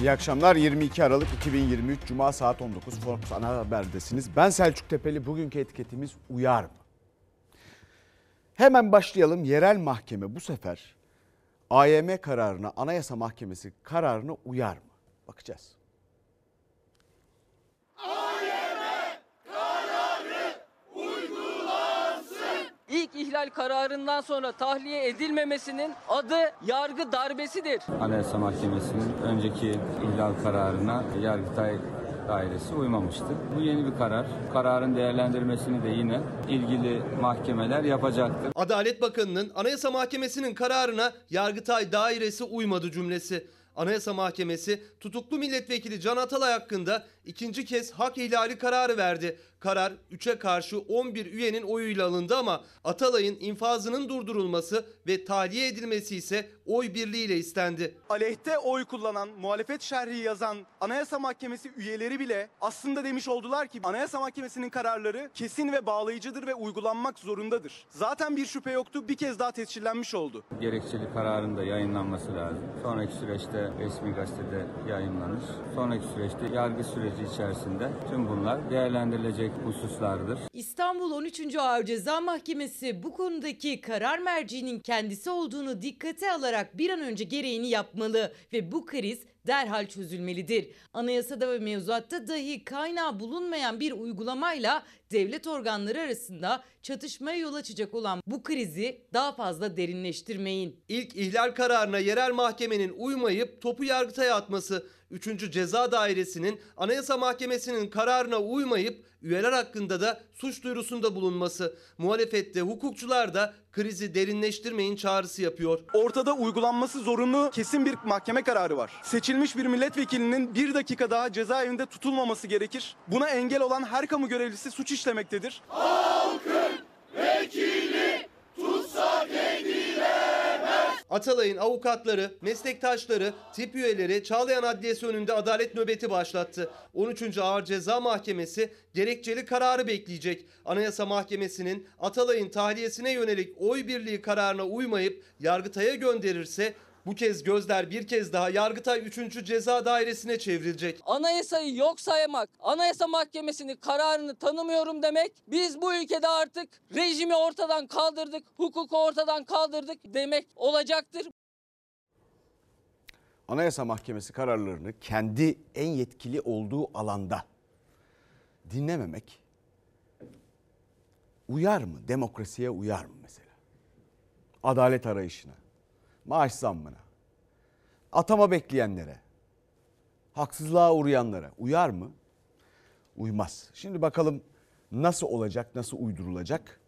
İyi akşamlar. 22 Aralık 2023 Cuma saat 19 Forbes Ana Haber'desiniz. Ben Selçuk Tepeli. Bugünkü etiketimiz uyar mı? Hemen başlayalım. Yerel mahkeme bu sefer AYM kararına, Anayasa Mahkemesi kararına uyar mı? Bakacağız. İlk ihlal kararından sonra tahliye edilmemesinin adı yargı darbesidir. Anayasa Mahkemesi'nin önceki ihlal kararına Yargıtay dairesi uymamıştı. Bu yeni bir karar. Kararın değerlendirmesini de yine ilgili mahkemeler yapacaktır. Adalet Bakanı'nın Anayasa Mahkemesi'nin kararına Yargıtay dairesi uymadı cümlesi. Anayasa Mahkemesi tutuklu milletvekili Can Atalay hakkında ikinci kez hak ihlali kararı verdi. Karar 3'e karşı 11 üyenin oyuyla alındı ama Atalay'ın infazının durdurulması ve tahliye edilmesi ise oy birliğiyle istendi. aleyhte oy kullanan, muhalefet şerhi yazan Anayasa Mahkemesi üyeleri bile aslında demiş oldular ki Anayasa Mahkemesi'nin kararları kesin ve bağlayıcıdır ve uygulanmak zorundadır. Zaten bir şüphe yoktu, bir kez daha tescillenmiş oldu. Gerekçeli kararın da yayınlanması lazım. Sonraki süreçte resmi gazetede yayınlanır. Sonraki süreçte yargı süreci içerisinde tüm bunlar değerlendirilecek hususlardır. İstanbul 13. Ağır Ceza Mahkemesi bu konudaki karar merciğinin kendisi olduğunu dikkate alarak bir an önce gereğini yapmalı ve bu kriz derhal çözülmelidir. Anayasada ve mevzuatta dahi kaynağı bulunmayan bir uygulamayla devlet organları arasında çatışmaya yol açacak olan bu krizi daha fazla derinleştirmeyin. İlk ihlal kararına yerel mahkemenin uymayıp topu Yargıtay'a atması, 3. Ceza Dairesi'nin Anayasa Mahkemesi'nin kararına uymayıp üyeler hakkında da suç duyurusunda bulunması. Muhalefette hukukçular da krizi derinleştirmeyin çağrısı yapıyor. Ortada uygulanması zorunlu kesin bir mahkeme kararı var. Seçilmiş bir milletvekilinin bir dakika daha cezaevinde tutulmaması gerekir. Buna engel olan her kamu görevlisi suç işlemektedir. Atalay'ın avukatları, meslektaşları, tip üyeleri Çağlayan Adliyesi önünde adalet nöbeti başlattı. 13. Ağır Ceza Mahkemesi gerekçeli kararı bekleyecek. Anayasa Mahkemesi'nin Atalay'ın tahliyesine yönelik oy birliği kararına uymayıp Yargıtay'a gönderirse bu kez gözler bir kez daha Yargıtay 3. Ceza Dairesi'ne çevrilecek. Anayasayı yok saymak, Anayasa Mahkemesi'nin kararını tanımıyorum demek, biz bu ülkede artık rejimi ortadan kaldırdık, hukuku ortadan kaldırdık demek olacaktır. Anayasa Mahkemesi kararlarını kendi en yetkili olduğu alanda dinlememek uyar mı? Demokrasiye uyar mı mesela? Adalet arayışına, maaş zammına, atama bekleyenlere, haksızlığa uğrayanlara uyar mı? Uymaz. Şimdi bakalım nasıl olacak, nasıl uydurulacak?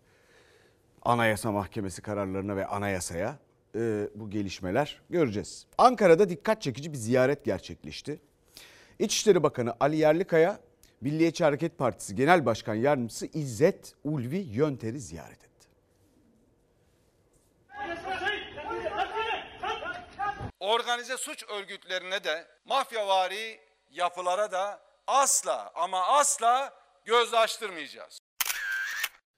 Anayasa Mahkemesi kararlarına ve anayasaya e, bu gelişmeler göreceğiz. Ankara'da dikkat çekici bir ziyaret gerçekleşti. İçişleri Bakanı Ali Yerlikaya, Milliyetçi Hareket Partisi Genel Başkan Yardımcısı İzzet Ulvi Yönter'i ziyaret etti. Organize suç örgütlerine de mafyavari yapılara da asla ama asla göz açtırmayacağız.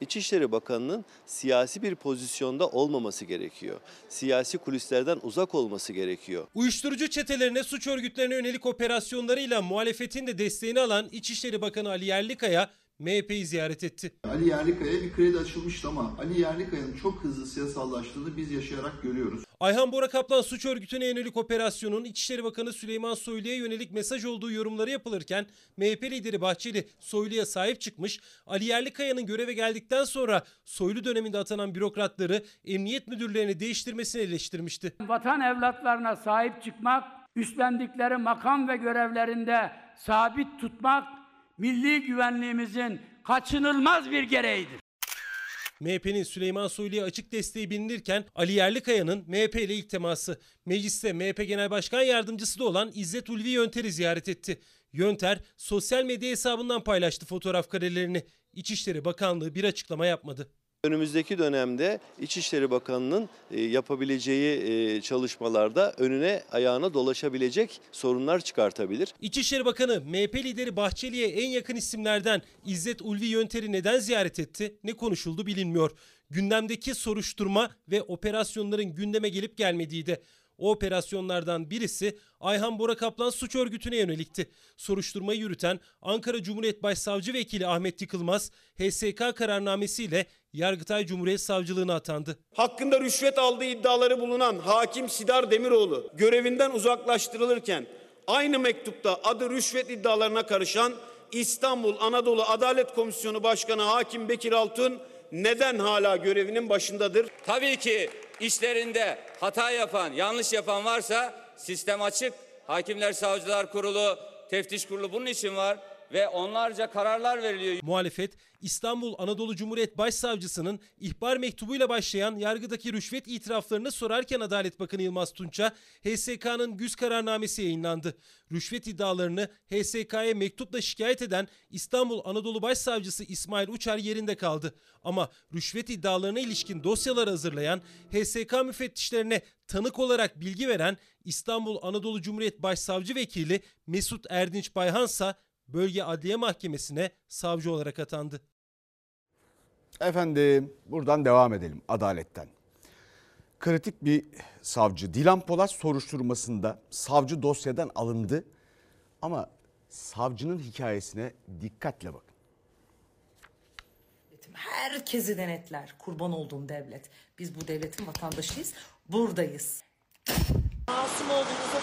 İçişleri Bakanı'nın siyasi bir pozisyonda olmaması gerekiyor. Siyasi kulislerden uzak olması gerekiyor. Uyuşturucu çetelerine, suç örgütlerine yönelik operasyonlarıyla muhalefetin de desteğini alan İçişleri Bakanı Ali Yerlikaya MHP'yi ziyaret etti. Ali Yerlikaya'ya bir kredi açılmıştı ama Ali Yerlikaya'nın çok hızlı siyasallaştığını biz yaşayarak görüyoruz. Ayhan Bora Kaplan suç örgütüne yönelik operasyonun İçişleri Bakanı Süleyman Soylu'ya yönelik mesaj olduğu yorumları yapılırken MHP lideri Bahçeli Soylu'ya sahip çıkmış, Ali Yerlikaya'nın göreve geldikten sonra Soylu döneminde atanan bürokratları emniyet müdürlerini değiştirmesini eleştirmişti. Vatan evlatlarına sahip çıkmak, üstlendikleri makam ve görevlerinde sabit tutmak milli güvenliğimizin kaçınılmaz bir gereğidir. MHP'nin Süleyman Soylu'ya açık desteği bilinirken Ali Yerlikaya'nın MHP ile ilk teması. Mecliste MHP Genel Başkan Yardımcısı da olan İzzet Ulvi Yönter'i ziyaret etti. Yönter sosyal medya hesabından paylaştı fotoğraf karelerini. İçişleri Bakanlığı bir açıklama yapmadı. Önümüzdeki dönemde İçişleri Bakanı'nın e, yapabileceği e, çalışmalarda önüne ayağına dolaşabilecek sorunlar çıkartabilir. İçişleri Bakanı MHP lideri Bahçeli'ye en yakın isimlerden İzzet Ulvi Yönter'i neden ziyaret etti? Ne konuşuldu bilinmiyor. Gündemdeki soruşturma ve operasyonların gündeme gelip gelmediği de O operasyonlardan birisi Ayhan Bora Kaplan suç örgütüne yönelikti. Soruşturmayı yürüten Ankara Cumhuriyet Başsavcı Vekili Ahmet Yıkılmaz, HSK kararnamesiyle Yargıtay Cumhuriyet Savcılığına atandı. hakkında rüşvet aldığı iddiaları bulunan hakim Sidar Demiroğlu görevinden uzaklaştırılırken aynı mektupta adı rüşvet iddialarına karışan İstanbul Anadolu Adalet Komisyonu Başkanı Hakim Bekir Altun neden hala görevinin başındadır? Tabii ki işlerinde hata yapan, yanlış yapan varsa sistem açık. Hakimler Savcılar Kurulu, Teftiş Kurulu bunun için var ve onlarca kararlar veriliyor. Muhalefet İstanbul Anadolu Cumhuriyet Başsavcısının ihbar mektubuyla başlayan yargıdaki rüşvet itiraflarını sorarken Adalet Bakanı Yılmaz Tunç'a HSK'nın güz kararnamesi yayınlandı. Rüşvet iddialarını HSK'ya mektupla şikayet eden İstanbul Anadolu Başsavcısı İsmail Uçar yerinde kaldı. Ama rüşvet iddialarına ilişkin dosyalar hazırlayan, HSK müfettişlerine tanık olarak bilgi veren İstanbul Anadolu Cumhuriyet Başsavcı Vekili Mesut Erdinç Bayhansa Bölge Adliye Mahkemesi'ne savcı olarak atandı. Efendim buradan devam edelim adaletten. Kritik bir savcı Dilan Polat soruşturmasında savcı dosyadan alındı ama savcının hikayesine dikkatle bakın. Herkesi denetler. Kurban olduğum devlet. Biz bu devletin vatandaşıyız. Buradayız. Masum olduğunuza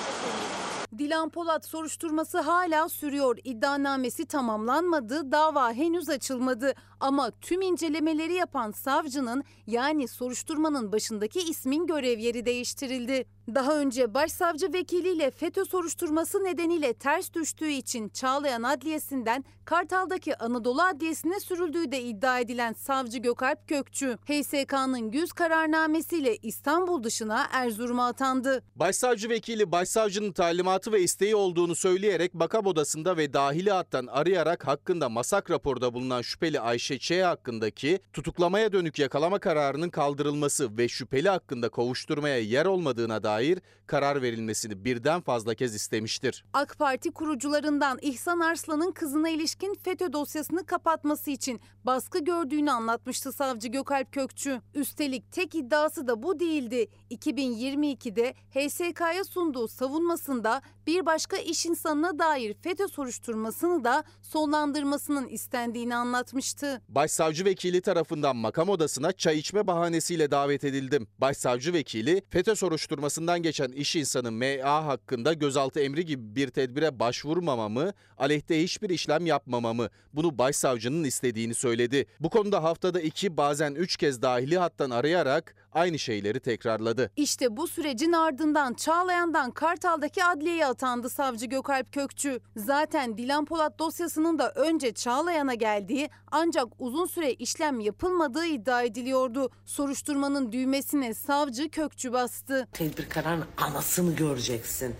Dilan Polat soruşturması hala sürüyor. İddianamesi tamamlanmadı, dava henüz açılmadı. Ama tüm incelemeleri yapan savcının yani soruşturmanın başındaki ismin görev yeri değiştirildi. Daha önce başsavcı vekiliyle FETÖ soruşturması nedeniyle ters düştüğü için Çağlayan Adliyesi'nden Kartal'daki Anadolu Adliyesi'ne sürüldüğü de iddia edilen savcı Gökalp Kökçü, HSK'nın güz kararnamesiyle İstanbul dışına Erzurum'a atandı. Başsavcı vekili başsavcının talimatı ve isteği olduğunu söyleyerek makam odasında ve dahili hattan arayarak hakkında masak raporda bulunan şüpheli Ayşe Ç. hakkındaki tutuklamaya dönük yakalama kararının kaldırılması ve şüpheli hakkında kovuşturmaya yer olmadığına dair karar verilmesini birden fazla kez istemiştir. AK Parti kurucularından İhsan Arslan'ın kızına ilişkin FETÖ dosyasını kapatması için baskı gördüğünü anlatmıştı savcı Gökalp Kökçü. Üstelik tek iddiası da bu değildi. 2022'de HSK'ya sunduğu savunmasında bir başka iş insanına dair FETÖ soruşturmasını da sonlandırmasının istendiğini anlatmıştı. Başsavcı vekili tarafından makam odasına çay içme bahanesiyle davet edildim. Başsavcı vekili FETÖ soruşturmasından geçen iş insanı MA hakkında gözaltı emri gibi bir tedbire başvurmamamı, aleyhte hiçbir işlem yapmamamı, bunu başsavcının istediğini söyledi. Bu konuda haftada iki bazen üç kez dahili hattan arayarak aynı şeyleri tekrarladı. İşte bu sürecin ardından Çağlayan'dan Kartal'daki adliyeye atandı savcı Gökalp Kökçü. Zaten Dilan Polat dosyasının da önce Çağlayan'a geldiği ancak uzun süre işlem yapılmadığı iddia ediliyordu. Soruşturmanın düğmesine savcı Kökçü bastı. Tedbir kararının anasını göreceksin.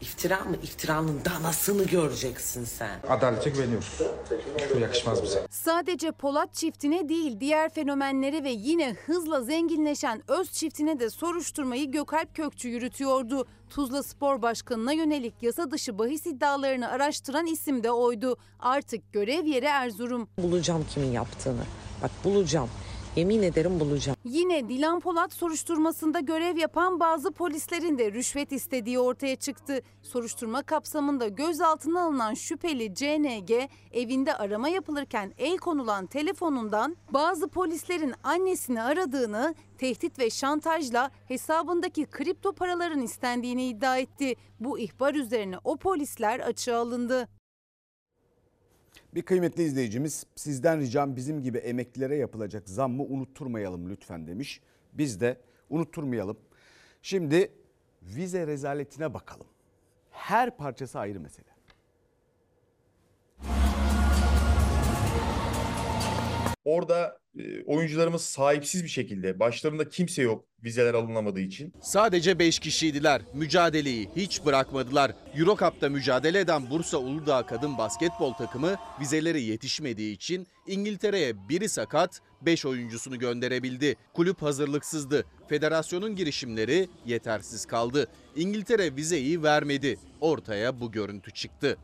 İftira mı? İftiranın danasını göreceksin sen. Adalete güveniyoruz. Bu yakışmaz bize. Sadece Polat çiftine değil diğer fenomenlere ve yine hızla zenginleşen Öz çiftine de soruşturmayı Gökalp Kökçü yürütüyordu. Tuzla Spor Başkanı'na yönelik yasa dışı bahis iddialarını araştıran isim de oydu. Artık görev yeri Erzurum. Bulacağım kimin yaptığını. Bak bulacağım. Yemin ederim bulacağım. Yine Dilan Polat soruşturmasında görev yapan bazı polislerin de rüşvet istediği ortaya çıktı. Soruşturma kapsamında gözaltına alınan şüpheli CNG evinde arama yapılırken el konulan telefonundan bazı polislerin annesini aradığını, tehdit ve şantajla hesabındaki kripto paraların istendiğini iddia etti. Bu ihbar üzerine o polisler açığa alındı. Bir kıymetli izleyicimiz sizden ricam bizim gibi emeklilere yapılacak zammı unutturmayalım lütfen demiş. Biz de unutturmayalım. Şimdi vize rezaletine bakalım. Her parçası ayrı mesele. Orada e, oyuncularımız sahipsiz bir şekilde başlarında kimse yok vizeler alınamadığı için. Sadece 5 kişiydiler. Mücadeleyi hiç bırakmadılar. Eurocup'ta mücadele eden Bursa Uludağ kadın basketbol takımı vizeleri yetişmediği için İngiltere'ye biri sakat 5 oyuncusunu gönderebildi. Kulüp hazırlıksızdı. Federasyonun girişimleri yetersiz kaldı. İngiltere vizeyi vermedi. Ortaya bu görüntü çıktı.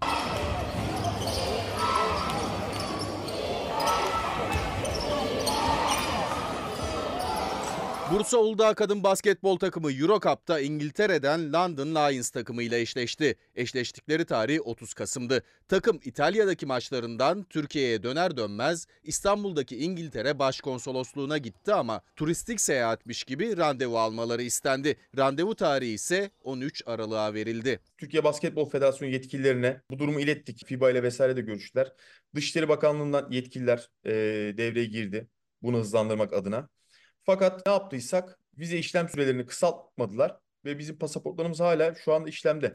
Bursa Uludağ Kadın Basketbol takımı Eurocup'ta İngiltere'den London Lions takımıyla eşleşti. Eşleştikleri tarih 30 Kasım'dı. Takım İtalya'daki maçlarından Türkiye'ye döner dönmez İstanbul'daki İngiltere Başkonsolosluğu'na gitti ama turistik seyahatmiş gibi randevu almaları istendi. Randevu tarihi ise 13 Aralık'a verildi. Türkiye Basketbol Federasyonu yetkililerine bu durumu ilettik. FIBA ile vesaire de görüştüler. Dışişleri Bakanlığı'ndan yetkililer e, devreye girdi bunu hızlandırmak adına. Fakat ne yaptıysak vize işlem sürelerini kısaltmadılar ve bizim pasaportlarımız hala şu anda işlemde.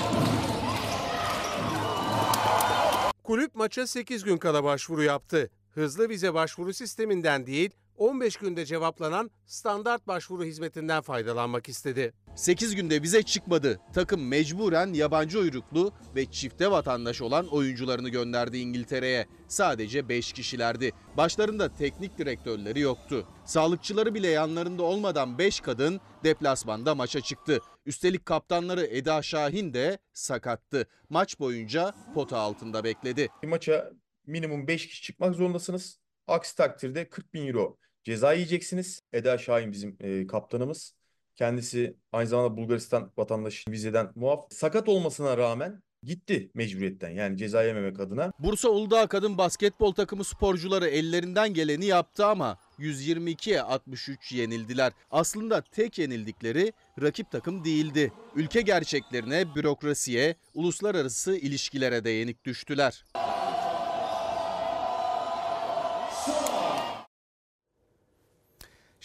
Kulüp maça 8 gün kala başvuru yaptı. Hızlı vize başvuru sisteminden değil, 15 günde cevaplanan standart başvuru hizmetinden faydalanmak istedi. 8 günde vize çıkmadı. Takım mecburen yabancı uyruklu ve çifte vatandaş olan oyuncularını gönderdi İngiltere'ye. Sadece 5 kişilerdi. Başlarında teknik direktörleri yoktu. Sağlıkçıları bile yanlarında olmadan 5 kadın deplasmanda maça çıktı. Üstelik kaptanları Eda Şahin de sakattı. Maç boyunca pota altında bekledi. Maça minimum 5 kişi çıkmak zorundasınız. Aksi takdirde 40 bin euro ceza yiyeceksiniz. Eda Şahin bizim e, kaptanımız. Kendisi aynı zamanda Bulgaristan vatandaşı vizeden muaf. Sakat olmasına rağmen gitti mecburiyetten yani ceza yememek adına. Bursa Uludağ Kadın Basketbol takımı sporcuları ellerinden geleni yaptı ama 122'ye 63 yenildiler. Aslında tek yenildikleri rakip takım değildi. Ülke gerçeklerine, bürokrasiye, uluslararası ilişkilere de yenik düştüler.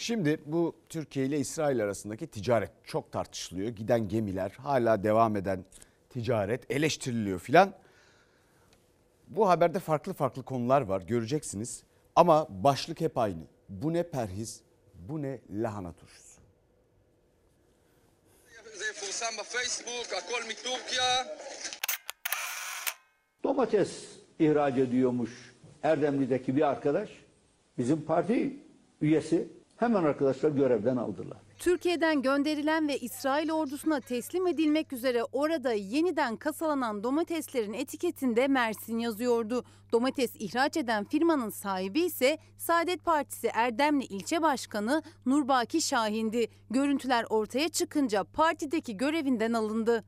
Şimdi bu Türkiye ile İsrail arasındaki ticaret çok tartışılıyor. Giden gemiler, hala devam eden ticaret eleştiriliyor filan. Bu haberde farklı farklı konular var göreceksiniz. Ama başlık hep aynı. Bu ne perhiz, bu ne lahana turşusu. Domates ihraç ediyormuş Erdemli'deki bir arkadaş. Bizim parti üyesi hemen arkadaşlar görevden aldılar. Türkiye'den gönderilen ve İsrail ordusuna teslim edilmek üzere orada yeniden kasalanan domateslerin etiketinde Mersin yazıyordu. Domates ihraç eden firmanın sahibi ise Saadet Partisi Erdemli ilçe başkanı Nurbaki Şahin'di. Görüntüler ortaya çıkınca partideki görevinden alındı.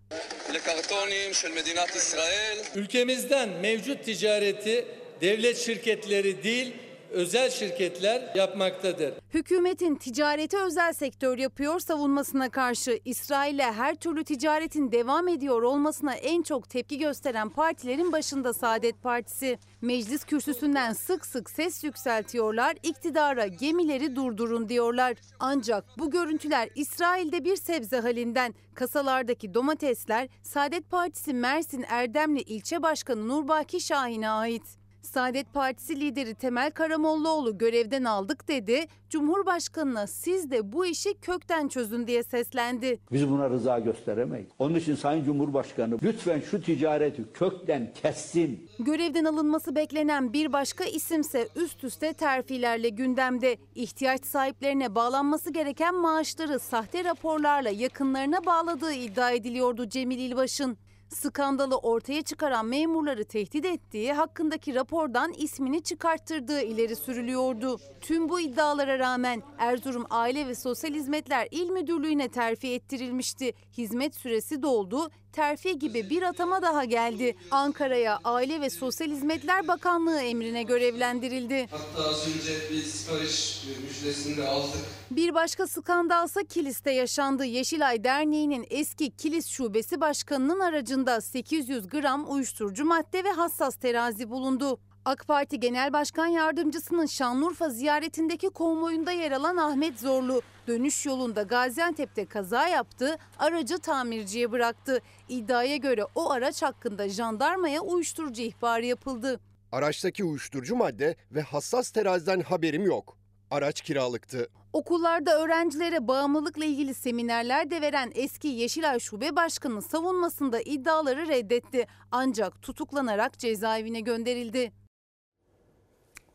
Ülkemizden mevcut ticareti devlet şirketleri değil özel şirketler yapmaktadır. Hükümetin ticareti özel sektör yapıyor savunmasına karşı İsrail'le her türlü ticaretin devam ediyor olmasına en çok tepki gösteren partilerin başında Saadet Partisi. Meclis kürsüsünden sık sık ses yükseltiyorlar, iktidara gemileri durdurun diyorlar. Ancak bu görüntüler İsrail'de bir sebze halinden. Kasalardaki domatesler Saadet Partisi Mersin Erdemli ilçe başkanı Nurbaki Şahin'e ait. Saadet Partisi lideri Temel Karamollaoğlu görevden aldık dedi. Cumhurbaşkanına siz de bu işi kökten çözün diye seslendi. Biz buna rıza gösteremeyiz. Onun için Sayın Cumhurbaşkanı lütfen şu ticareti kökten kessin. Görevden alınması beklenen bir başka isimse üst üste terfilerle gündemde. İhtiyaç sahiplerine bağlanması gereken maaşları sahte raporlarla yakınlarına bağladığı iddia ediliyordu Cemil İlbaş'ın. Skandalı ortaya çıkaran memurları tehdit ettiği, hakkındaki rapordan ismini çıkarttırdığı ileri sürülüyordu. Tüm bu iddialara rağmen Erzurum Aile ve Sosyal Hizmetler İl Müdürlüğü'ne terfi ettirilmişti. Hizmet süresi doldu, terfi gibi bir atama daha geldi. Ankara'ya Aile ve Sosyal Hizmetler Bakanlığı emrine görevlendirildi. Hatta az önce bir sipariş müjdesini de aldık. Bir başka skandalsa Kilis'te yaşandı. Yeşilay Derneği'nin eski Kilis Şubesi Başkanı'nın aracında 800 gram uyuşturucu madde ve hassas terazi bulundu. AK Parti Genel Başkan Yardımcısının Şanlıurfa ziyaretindeki konvoyunda yer alan Ahmet Zorlu dönüş yolunda Gaziantep'te kaza yaptı, aracı tamirciye bıraktı. İddiaya göre o araç hakkında jandarmaya uyuşturucu ihbarı yapıldı. Araçtaki uyuşturucu madde ve hassas teraziden haberim yok. Araç kiralıktı. Okullarda öğrencilere bağımlılıkla ilgili seminerler de veren eski Yeşilay Şube Başkanı savunmasında iddiaları reddetti. Ancak tutuklanarak cezaevine gönderildi.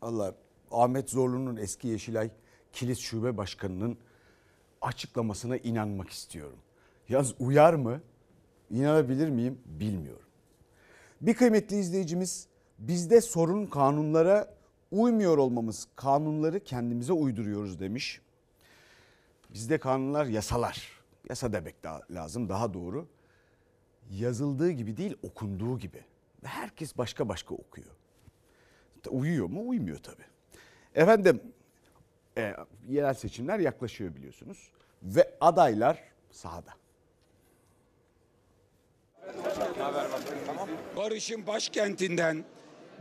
Allah Ahmet Zorlu'nun eski Yeşilay Kilis Şube Başkanı'nın açıklamasına inanmak istiyorum. Yaz uyar mı? İnanabilir miyim? Bilmiyorum. Bir kıymetli izleyicimiz bizde sorun kanunlara uymuyor olmamız. Kanunları kendimize uyduruyoruz demiş. Bizde kanunlar yasalar. Yasa demek daha lazım daha doğru. Yazıldığı gibi değil okunduğu gibi. Herkes başka başka okuyor. Uyuyor mu? Uymuyor tabii. Efendim e, yerel seçimler yaklaşıyor biliyorsunuz. Ve adaylar sahada. Barış'ın başkentinden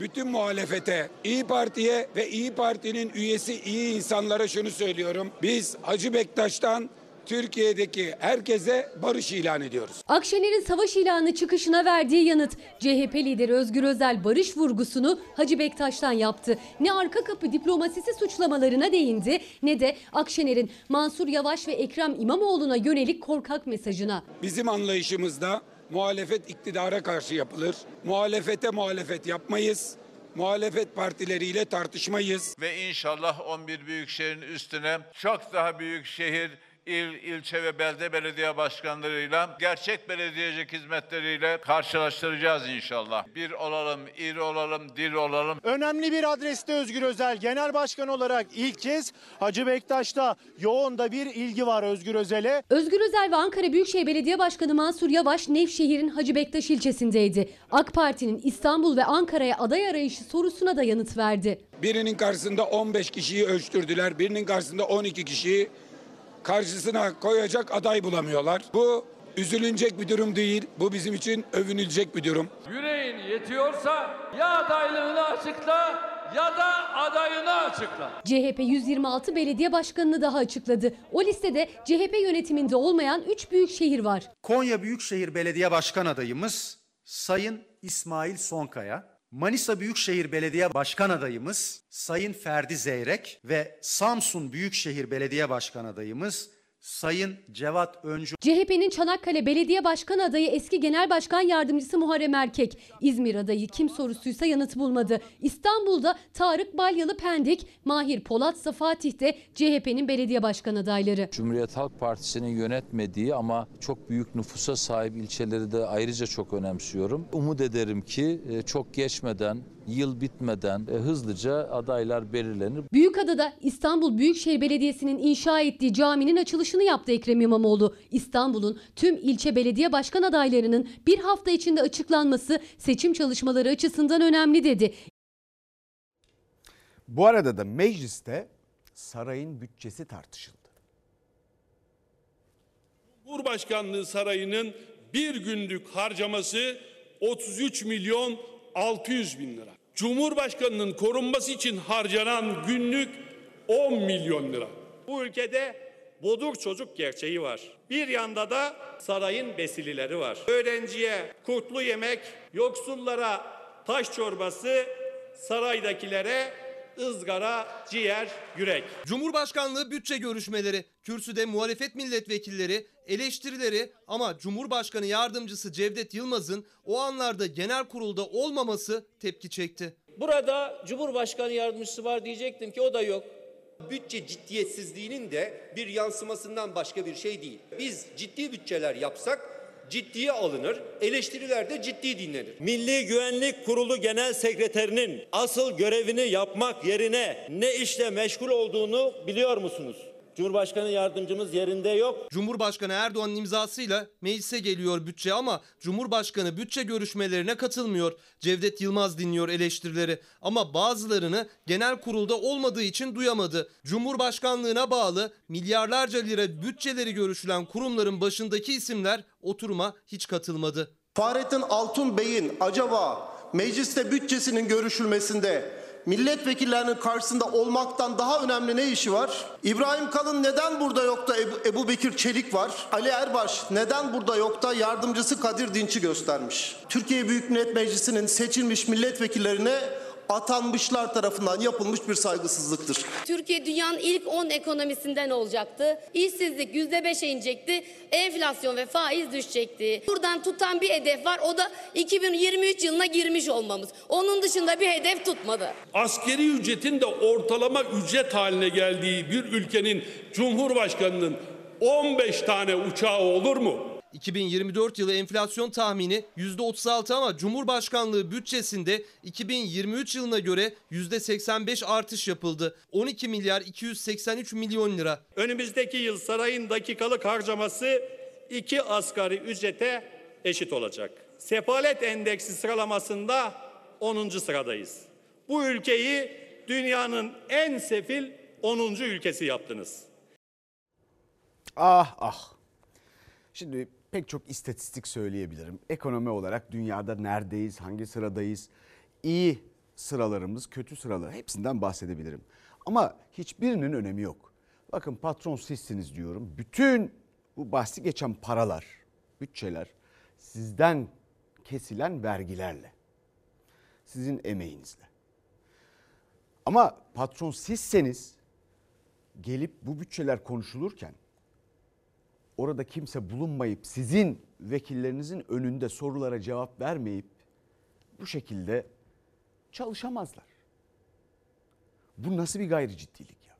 bütün muhalefete, İyi Parti'ye ve İyi Parti'nin üyesi iyi insanlara şunu söylüyorum. Biz Hacı Bektaş'tan Türkiye'deki herkese barış ilan ediyoruz. Akşener'in savaş ilanı çıkışına verdiği yanıt CHP lideri Özgür Özel barış vurgusunu Hacı Bektaş'tan yaptı. Ne arka kapı diplomasisi suçlamalarına değindi ne de Akşener'in Mansur Yavaş ve Ekrem İmamoğlu'na yönelik korkak mesajına. Bizim anlayışımızda muhalefet iktidara karşı yapılır. Muhalefete muhalefet yapmayız. Muhalefet partileriyle tartışmayız. Ve inşallah 11 büyük şehrin üstüne çok daha büyük şehir il, ilçe ve belde belediye başkanlarıyla gerçek belediyecilik hizmetleriyle karşılaştıracağız inşallah. Bir olalım, iri olalım, dil olalım. Önemli bir adreste Özgür Özel genel başkan olarak ilk kez Hacı Bektaş'ta yoğun da bir ilgi var Özgür Özel'e. Özgür Özel ve Ankara Büyükşehir Belediye Başkanı Mansur Yavaş Nevşehir'in Hacı Bektaş ilçesindeydi. AK Parti'nin İstanbul ve Ankara'ya aday arayışı sorusuna da yanıt verdi. Birinin karşısında 15 kişiyi ölçtürdüler. Birinin karşısında 12 kişiyi karşısına koyacak aday bulamıyorlar. Bu üzülünecek bir durum değil. Bu bizim için övünülecek bir durum. Yüreğin yetiyorsa ya adaylığını açıkla ya da adayını açıkla. CHP 126 belediye başkanını daha açıkladı. O listede CHP yönetiminde olmayan 3 büyük şehir var. Konya Büyükşehir Belediye Başkan adayımız Sayın İsmail Sonkaya. Manisa Büyükşehir Belediye Başkan adayımız Sayın Ferdi Zeyrek ve Samsun Büyükşehir Belediye Başkan adayımız Sayın Cevat Öncü. CHP'nin Çanakkale Belediye Başkan adayı eski Genel Başkan Yardımcısı Muharrem Erkek. İzmir adayı kim sorusuysa yanıt bulmadı. İstanbul'da Tarık Balyalı Pendik, Mahir Polatsa Fatih'te CHP'nin belediye başkan adayları. Cumhuriyet Halk Partisi'nin yönetmediği ama çok büyük nüfusa sahip ilçeleri de ayrıca çok önemsiyorum. Umut ederim ki e, çok geçmeden, yıl bitmeden e, hızlıca adaylar belirlenir. Büyükada'da İstanbul Büyükşehir Belediyesi'nin inşa ettiği caminin açılışını yaptı Ekrem İmamoğlu. İstanbul'un tüm ilçe belediye başkan adaylarının bir hafta içinde açıklanması seçim çalışmaları açısından önemli dedi. Bu arada da mecliste sarayın bütçesi tartışıldı. Cumhurbaşkanlığı Sarayı'nın bir günlük harcaması 33 milyon 600 bin lira. Cumhurbaşkanının korunması için harcanan günlük 10 milyon lira. Bu ülkede bodur çocuk gerçeği var. Bir yanda da sarayın besilileri var. Öğrenciye kurtlu yemek, yoksullara taş çorbası, saraydakilere ızgara, ciğer, yürek. Cumhurbaşkanlığı bütçe görüşmeleri, kürsüde muhalefet milletvekilleri, eleştirileri ama Cumhurbaşkanı yardımcısı Cevdet Yılmaz'ın o anlarda genel kurulda olmaması tepki çekti. Burada Cumhurbaşkanı yardımcısı var diyecektim ki o da yok. Bütçe ciddiyetsizliğinin de bir yansımasından başka bir şey değil. Biz ciddi bütçeler yapsak ciddiye alınır, eleştiriler de ciddi dinlenir. Milli Güvenlik Kurulu Genel Sekreterinin asıl görevini yapmak yerine ne işle meşgul olduğunu biliyor musunuz? Cumhurbaşkanı yardımcımız yerinde yok. Cumhurbaşkanı Erdoğan'ın imzasıyla meclise geliyor bütçe ama Cumhurbaşkanı bütçe görüşmelerine katılmıyor. Cevdet Yılmaz dinliyor eleştirileri ama bazılarını genel kurulda olmadığı için duyamadı. Cumhurbaşkanlığına bağlı milyarlarca lira bütçeleri görüşülen kurumların başındaki isimler oturuma hiç katılmadı. Fahrettin Altun Bey'in acaba mecliste bütçesinin görüşülmesinde milletvekillerinin karşısında olmaktan daha önemli ne işi var? İbrahim Kalın neden burada yok da Ebu, Ebu Bekir Çelik var? Ali Erbaş neden burada yok da yardımcısı Kadir Dinç'i göstermiş? Türkiye Büyük Millet Meclisi'nin seçilmiş milletvekillerine atanmışlar tarafından yapılmış bir saygısızlıktır. Türkiye dünyanın ilk 10 ekonomisinden olacaktı. İşsizlik %5'e inecekti. Enflasyon ve faiz düşecekti. Buradan tutan bir hedef var. O da 2023 yılına girmiş olmamız. Onun dışında bir hedef tutmadı. Askeri ücretin de ortalama ücret haline geldiği bir ülkenin Cumhurbaşkanının 15 tane uçağı olur mu? 2024 yılı enflasyon tahmini %36 ama Cumhurbaşkanlığı bütçesinde 2023 yılına göre %85 artış yapıldı. 12 milyar 283 milyon lira. Önümüzdeki yıl sarayın dakikalık harcaması iki asgari ücrete eşit olacak. Sefalet endeksi sıralamasında 10. sıradayız. Bu ülkeyi dünyanın en sefil 10. ülkesi yaptınız. Ah ah. Şimdi pek çok istatistik söyleyebilirim. Ekonomi olarak dünyada neredeyiz, hangi sıradayız, iyi sıralarımız, kötü sıralar hepsinden bahsedebilirim. Ama hiçbirinin önemi yok. Bakın patron sizsiniz diyorum. Bütün bu bahsi geçen paralar, bütçeler sizden kesilen vergilerle. Sizin emeğinizle. Ama patron sizseniz gelip bu bütçeler konuşulurken orada kimse bulunmayıp sizin vekillerinizin önünde sorulara cevap vermeyip bu şekilde çalışamazlar. Bu nasıl bir gayri ciddilik ya?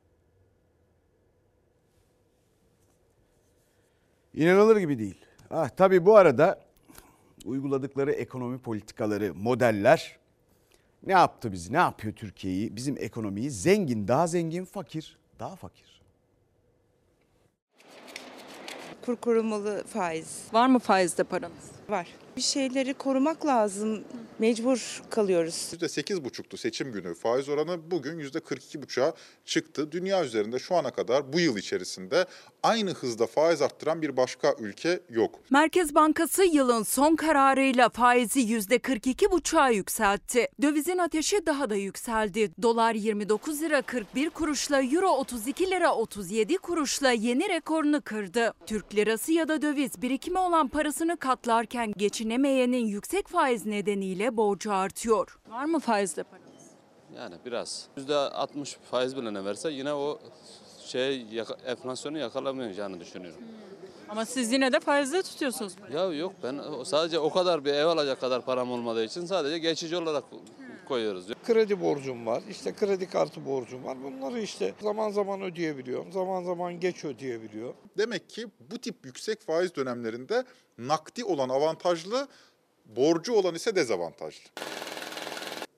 İnanılır gibi değil. Ah, tabii bu arada uyguladıkları ekonomi politikaları, modeller ne yaptı bizi, ne yapıyor Türkiye'yi, bizim ekonomiyi zengin, daha zengin, fakir, daha fakir. Kur korumalı faiz. Var mı faizde paranız? Var. Bir şeyleri korumak lazım. Mecbur kalıyoruz. %8,5'tu seçim günü faiz oranı bugün %42,5'a çıktı. Dünya üzerinde şu ana kadar bu yıl içerisinde aynı hızda faiz arttıran bir başka ülke yok. Merkez Bankası yılın son kararıyla faizi %42,5'a yükseltti. Dövizin ateşi daha da yükseldi. Dolar 29 lira 41 kuruşla, Euro 32 lira 37 kuruşla yeni rekorunu kırdı. Türk lirası ya da döviz birikimi olan parasını katlarken geçinemeyenin yüksek faiz nedeniyle borcu artıyor. Var mı faizde paranız? Yani biraz. %60 faiz bile ne verse yine o şey yaka- enflasyonu yakalamayacağını düşünüyorum. Ama siz yine de faizde tutuyorsunuz. Ya yok ben sadece o kadar bir ev alacak kadar param olmadığı için sadece geçici olarak koyuyoruz. Kredi borcum var, işte kredi kartı borcum var. Bunları işte zaman zaman ödeyebiliyorum, zaman zaman geç ödeyebiliyor. Demek ki bu tip yüksek faiz dönemlerinde nakdi olan avantajlı, borcu olan ise dezavantajlı.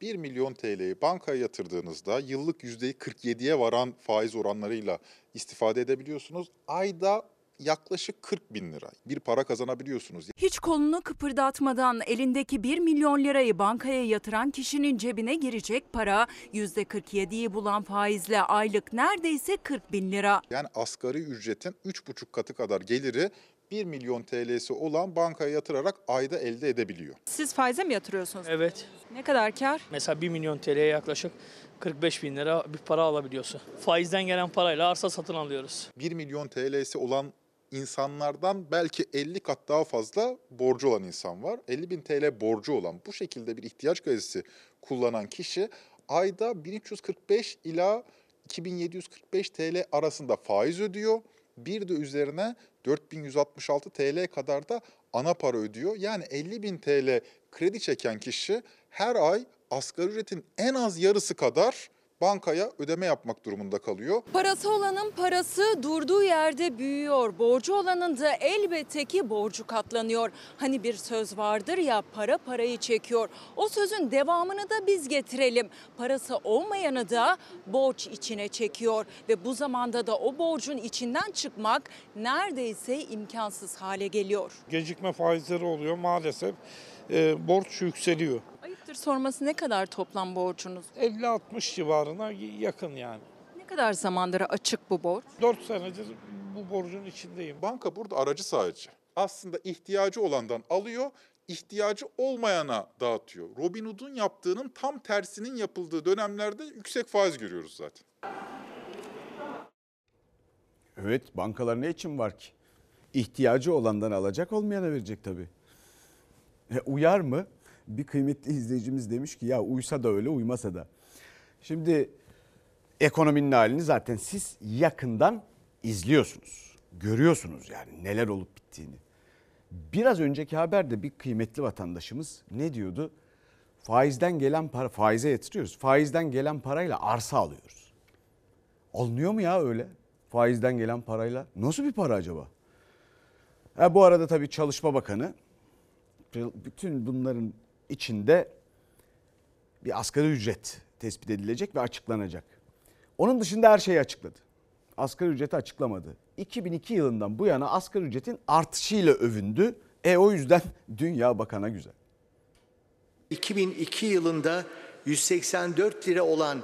1 milyon TL'yi bankaya yatırdığınızda yıllık %47'ye varan faiz oranlarıyla istifade edebiliyorsunuz. Ayda yaklaşık 40 bin lira bir para kazanabiliyorsunuz. Hiç kolunu kıpırdatmadan elindeki 1 milyon lirayı bankaya yatıran kişinin cebine girecek para %47'yi bulan faizle aylık neredeyse 40 bin lira. Yani asgari ücretin 3,5 katı kadar geliri 1 milyon TL'si olan bankaya yatırarak ayda elde edebiliyor. Siz faize mi yatırıyorsunuz? Evet. Ne kadar kar? Mesela 1 milyon TL'ye yaklaşık 45 bin lira bir para alabiliyorsun. Faizden gelen parayla arsa satın alıyoruz. 1 milyon TL'si olan insanlardan belki 50 kat daha fazla borcu olan insan var. 50 bin TL borcu olan bu şekilde bir ihtiyaç kredisi kullanan kişi ayda 1345 ila 2745 TL arasında faiz ödüyor. Bir de üzerine 4166 TL kadar da ana para ödüyor. Yani 50 bin TL kredi çeken kişi her ay asgari ücretin en az yarısı kadar bankaya ödeme yapmak durumunda kalıyor. Parası olanın parası durduğu yerde büyüyor. Borcu olanın da elbette ki borcu katlanıyor. Hani bir söz vardır ya para parayı çekiyor. O sözün devamını da biz getirelim. Parası olmayanı da borç içine çekiyor. Ve bu zamanda da o borcun içinden çıkmak neredeyse imkansız hale geliyor. Gecikme faizleri oluyor maalesef. e, borç yükseliyor. Sorması ne kadar toplam borcunuz? 50-60 civarına yakın yani. Ne kadar zamandır açık bu borç? 4 senedir bu borcun içindeyim. Banka burada aracı sadece. Aslında ihtiyacı olandan alıyor, ihtiyacı olmayana dağıtıyor. Robin Hood'un yaptığının tam tersinin yapıldığı dönemlerde yüksek faiz görüyoruz zaten. Evet bankalar ne için var ki? İhtiyacı olandan alacak olmayana verecek tabii. E, uyar mı? Bir kıymetli izleyicimiz demiş ki ya uysa da öyle uymasa da. Şimdi ekonominin halini zaten siz yakından izliyorsunuz. Görüyorsunuz yani neler olup bittiğini. Biraz önceki haberde bir kıymetli vatandaşımız ne diyordu? Faizden gelen para, faize yatırıyoruz. Faizden gelen parayla arsa alıyoruz. Alınıyor mu ya öyle? Faizden gelen parayla. Nasıl bir para acaba? Ha, bu arada tabii Çalışma Bakanı bütün bunların içinde bir asgari ücret tespit edilecek ve açıklanacak. Onun dışında her şeyi açıkladı. Asgari ücreti açıklamadı. 2002 yılından bu yana asgari ücretin artışıyla övündü. E o yüzden dünya bakana güzel. 2002 yılında 184 lira olan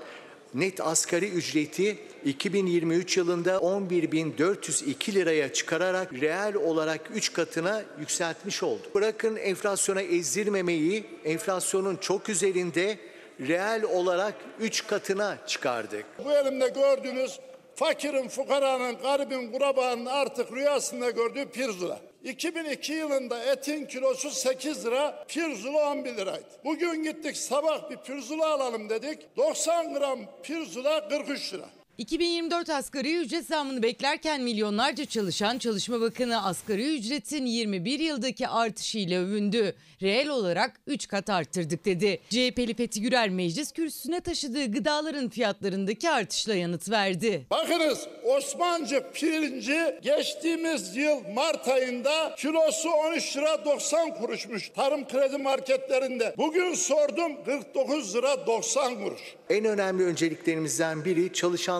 net asgari ücreti 2023 yılında 11.402 liraya çıkararak reel olarak 3 katına yükseltmiş oldu. Bırakın enflasyona ezdirmemeyi, enflasyonun çok üzerinde reel olarak 3 katına çıkardık. Bu elimde gördüğünüz fakirin, fukaranın, garibin, kurabanın artık rüyasında gördüğü pirzula. 2002 yılında etin kilosu 8 lira, pirzula 11 liraydı. Bugün gittik sabah bir pirzula alalım dedik. 90 gram pirzula 43 lira. 2024 asgari ücret zammını beklerken milyonlarca çalışan Çalışma Bakanı asgari ücretin 21 yıldaki artışıyla övündü. Reel olarak 3 kat arttırdık dedi. CHP'li Fethi Gürer meclis kürsüsüne taşıdığı gıdaların fiyatlarındaki artışla yanıt verdi. Bakınız Osmancık pirinci geçtiğimiz yıl Mart ayında kilosu 13 lira 90 kuruşmuş tarım kredi marketlerinde. Bugün sordum 49 lira 90 kuruş. En önemli önceliklerimizden biri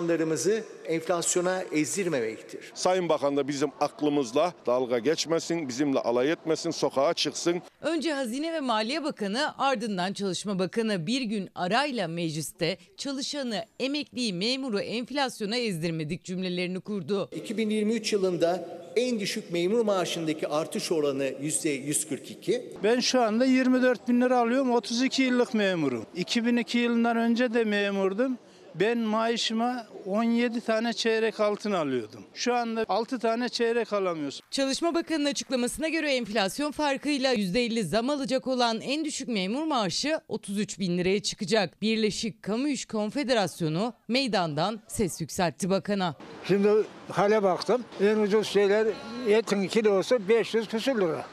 çalışanlarımızı enflasyona ezdirmemektir. Sayın Bakan da bizim aklımızla dalga geçmesin, bizimle alay etmesin, sokağa çıksın. Önce Hazine ve Maliye Bakanı ardından Çalışma Bakanı bir gün arayla mecliste çalışanı, emekliyi, memuru enflasyona ezdirmedik cümlelerini kurdu. 2023 yılında en düşük memur maaşındaki artış oranı %142. Ben şu anda 24 bin lira alıyorum. 32 yıllık memurum. 2002 yılından önce de memurdum. Ben maaşıma 17 tane çeyrek altın alıyordum. Şu anda 6 tane çeyrek alamıyorsun. Çalışma Bakanı'nın açıklamasına göre enflasyon farkıyla %50 zam alacak olan en düşük memur maaşı 33 bin liraya çıkacak. Birleşik Kamu İş Konfederasyonu meydandan ses yükseltti bakana. Şimdi hale baktım. En ucuz şeyler etin kilosu 500 küsür lira.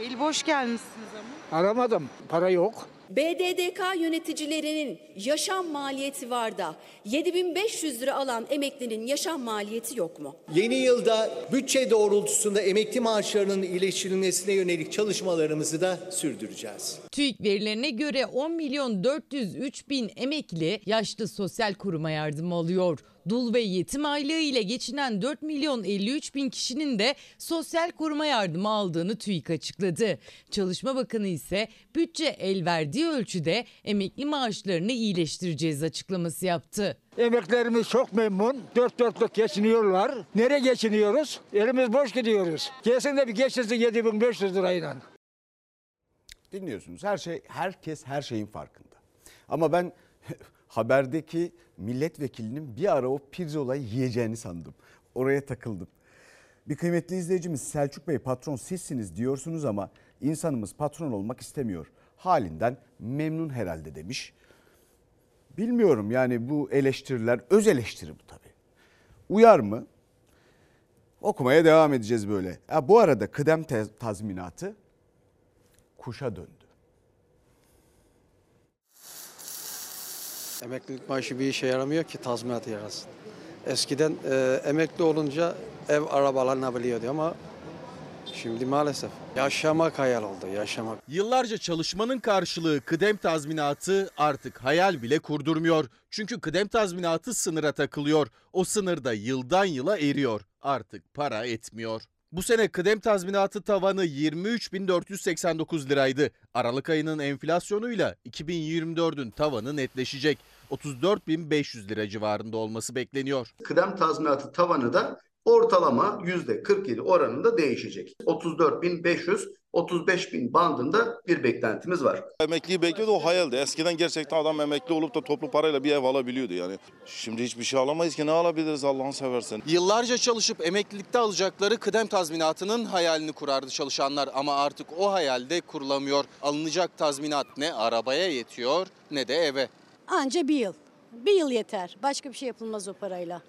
El boş gelmişsiniz ama. Aramadım. Para yok. BDDK yöneticilerinin yaşam maliyeti var da 7500 lira alan emeklinin yaşam maliyeti yok mu? Yeni yılda bütçe doğrultusunda emekli maaşlarının iyileştirilmesine yönelik çalışmalarımızı da sürdüreceğiz. TÜİK verilerine göre 10 milyon 403 bin emekli yaşlı sosyal koruma yardımı alıyor. Dul ve yetim aylığı ile geçinen 4 milyon 53 bin kişinin de sosyal koruma yardımı aldığını TÜİK açıkladı. Çalışma Bakanı ise bütçe el verdiği ölçüde emekli maaşlarını iyileştireceğiz açıklaması yaptı. Emeklerimiz çok memnun. Dört dörtlük geçiniyorlar. Nereye geçiniyoruz? Elimiz boş gidiyoruz. Gelsin de bir geçirsin 7500 lirayla. Dinliyorsunuz her şey herkes her şeyin farkında. Ama ben haberdeki milletvekilinin bir ara o pirzolayı yiyeceğini sandım. Oraya takıldım. Bir kıymetli izleyicimiz Selçuk Bey patron sizsiniz diyorsunuz ama insanımız patron olmak istemiyor. Halinden memnun herhalde demiş. Bilmiyorum yani bu eleştiriler öz eleştiri bu tabii. Uyar mı? Okumaya devam edeceğiz böyle. Ha, bu arada kıdem tazminatı kuşa döndü. Emeklilik maaşı bir işe yaramıyor ki tazminat yarasın. Eskiden e, emekli olunca ev araba alınabiliyordu ama şimdi maalesef yaşamak hayal oldu, yaşamak. Yıllarca çalışmanın karşılığı kıdem tazminatı artık hayal bile kurdurmuyor. Çünkü kıdem tazminatı sınıra takılıyor. O sınır da yıldan yıla eriyor. Artık para etmiyor. Bu sene kıdem tazminatı tavanı 23.489 liraydı. Aralık ayının enflasyonuyla 2024'ün tavanı netleşecek. 34.500 lira civarında olması bekleniyor. Kıdem tazminatı tavanı da ortalama %47 oranında değişecek. 34.500 35 bin bandında bir beklentimiz var. Emekliyi bekliyordu o hayaldi. Eskiden gerçekten adam emekli olup da toplu parayla bir ev alabiliyordu yani. Şimdi hiçbir şey alamayız ki ne alabiliriz Allah'ını seversen. Yıllarca çalışıp emeklilikte alacakları kıdem tazminatının hayalini kurardı çalışanlar ama artık o hayalde kurulamıyor. Alınacak tazminat ne arabaya yetiyor ne de eve. Anca bir yıl. Bir yıl yeter. Başka bir şey yapılmaz o parayla.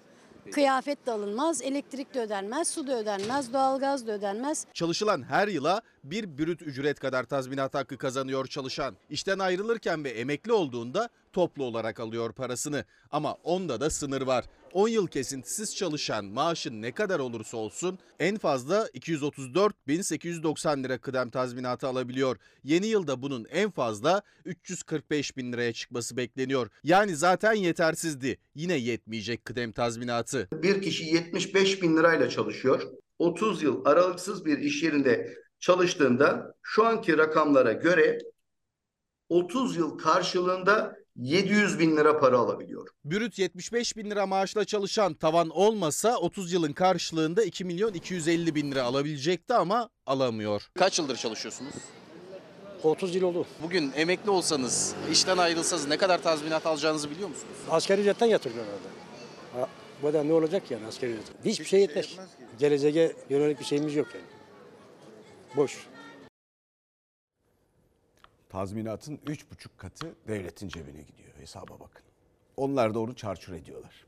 Kıyafet de alınmaz, elektrik de ödenmez, su da ödenmez, doğalgaz da ödenmez. Çalışılan her yıla bir brüt ücret kadar tazminat hakkı kazanıyor çalışan. İşten ayrılırken ve emekli olduğunda toplu olarak alıyor parasını. Ama onda da sınır var. 10 yıl kesintisiz çalışan maaşın ne kadar olursa olsun en fazla 234.890 lira kıdem tazminatı alabiliyor. Yeni yılda bunun en fazla 345 bin liraya çıkması bekleniyor. Yani zaten yetersizdi. Yine yetmeyecek kıdem tazminatı. Bir kişi 75 bin lirayla çalışıyor. 30 yıl aralıksız bir iş yerinde çalıştığında şu anki rakamlara göre 30 yıl karşılığında 700 bin lira para alabiliyor. Brüt 75 bin lira maaşla çalışan tavan olmasa 30 yılın karşılığında 2 milyon 250 bin lira alabilecekti ama alamıyor. Kaç yıldır çalışıyorsunuz? 30 yıl oldu. Bugün emekli olsanız, işten ayrılsanız ne kadar tazminat alacağınızı biliyor musunuz? Asgari ücretten yatırıyor herhalde. Ha, bu da ne olacak yani asgari ücret? Hiçbir şey yetmez. Geleceğe yönelik bir şeyimiz yok yani. Boş. Tazminatın 3,5 katı devletin cebine gidiyor. Hesaba bakın. Onlar da onu çarçur ediyorlar.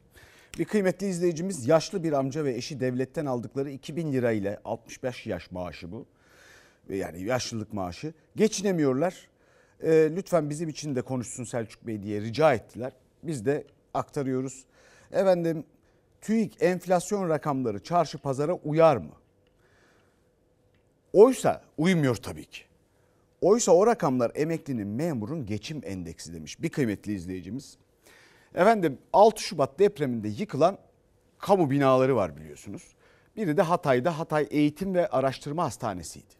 Bir kıymetli izleyicimiz yaşlı bir amca ve eşi devletten aldıkları 2000 lira ile 65 yaş maaşı bu. Yani yaşlılık maaşı. Geçinemiyorlar. Ee, lütfen bizim için de konuşsun Selçuk Bey diye rica ettiler. Biz de aktarıyoruz. Efendim TÜİK enflasyon rakamları çarşı pazara uyar mı? Oysa uymuyor tabii ki. Oysa o rakamlar emeklinin memurun geçim endeksi demiş bir kıymetli izleyicimiz. Efendim 6 Şubat depreminde yıkılan kamu binaları var biliyorsunuz. Biri de Hatay'da Hatay Eğitim ve Araştırma Hastanesi'ydi.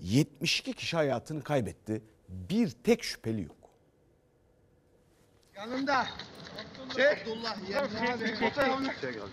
72 kişi hayatını kaybetti. Bir tek şüpheli yok. Yanında. Çek.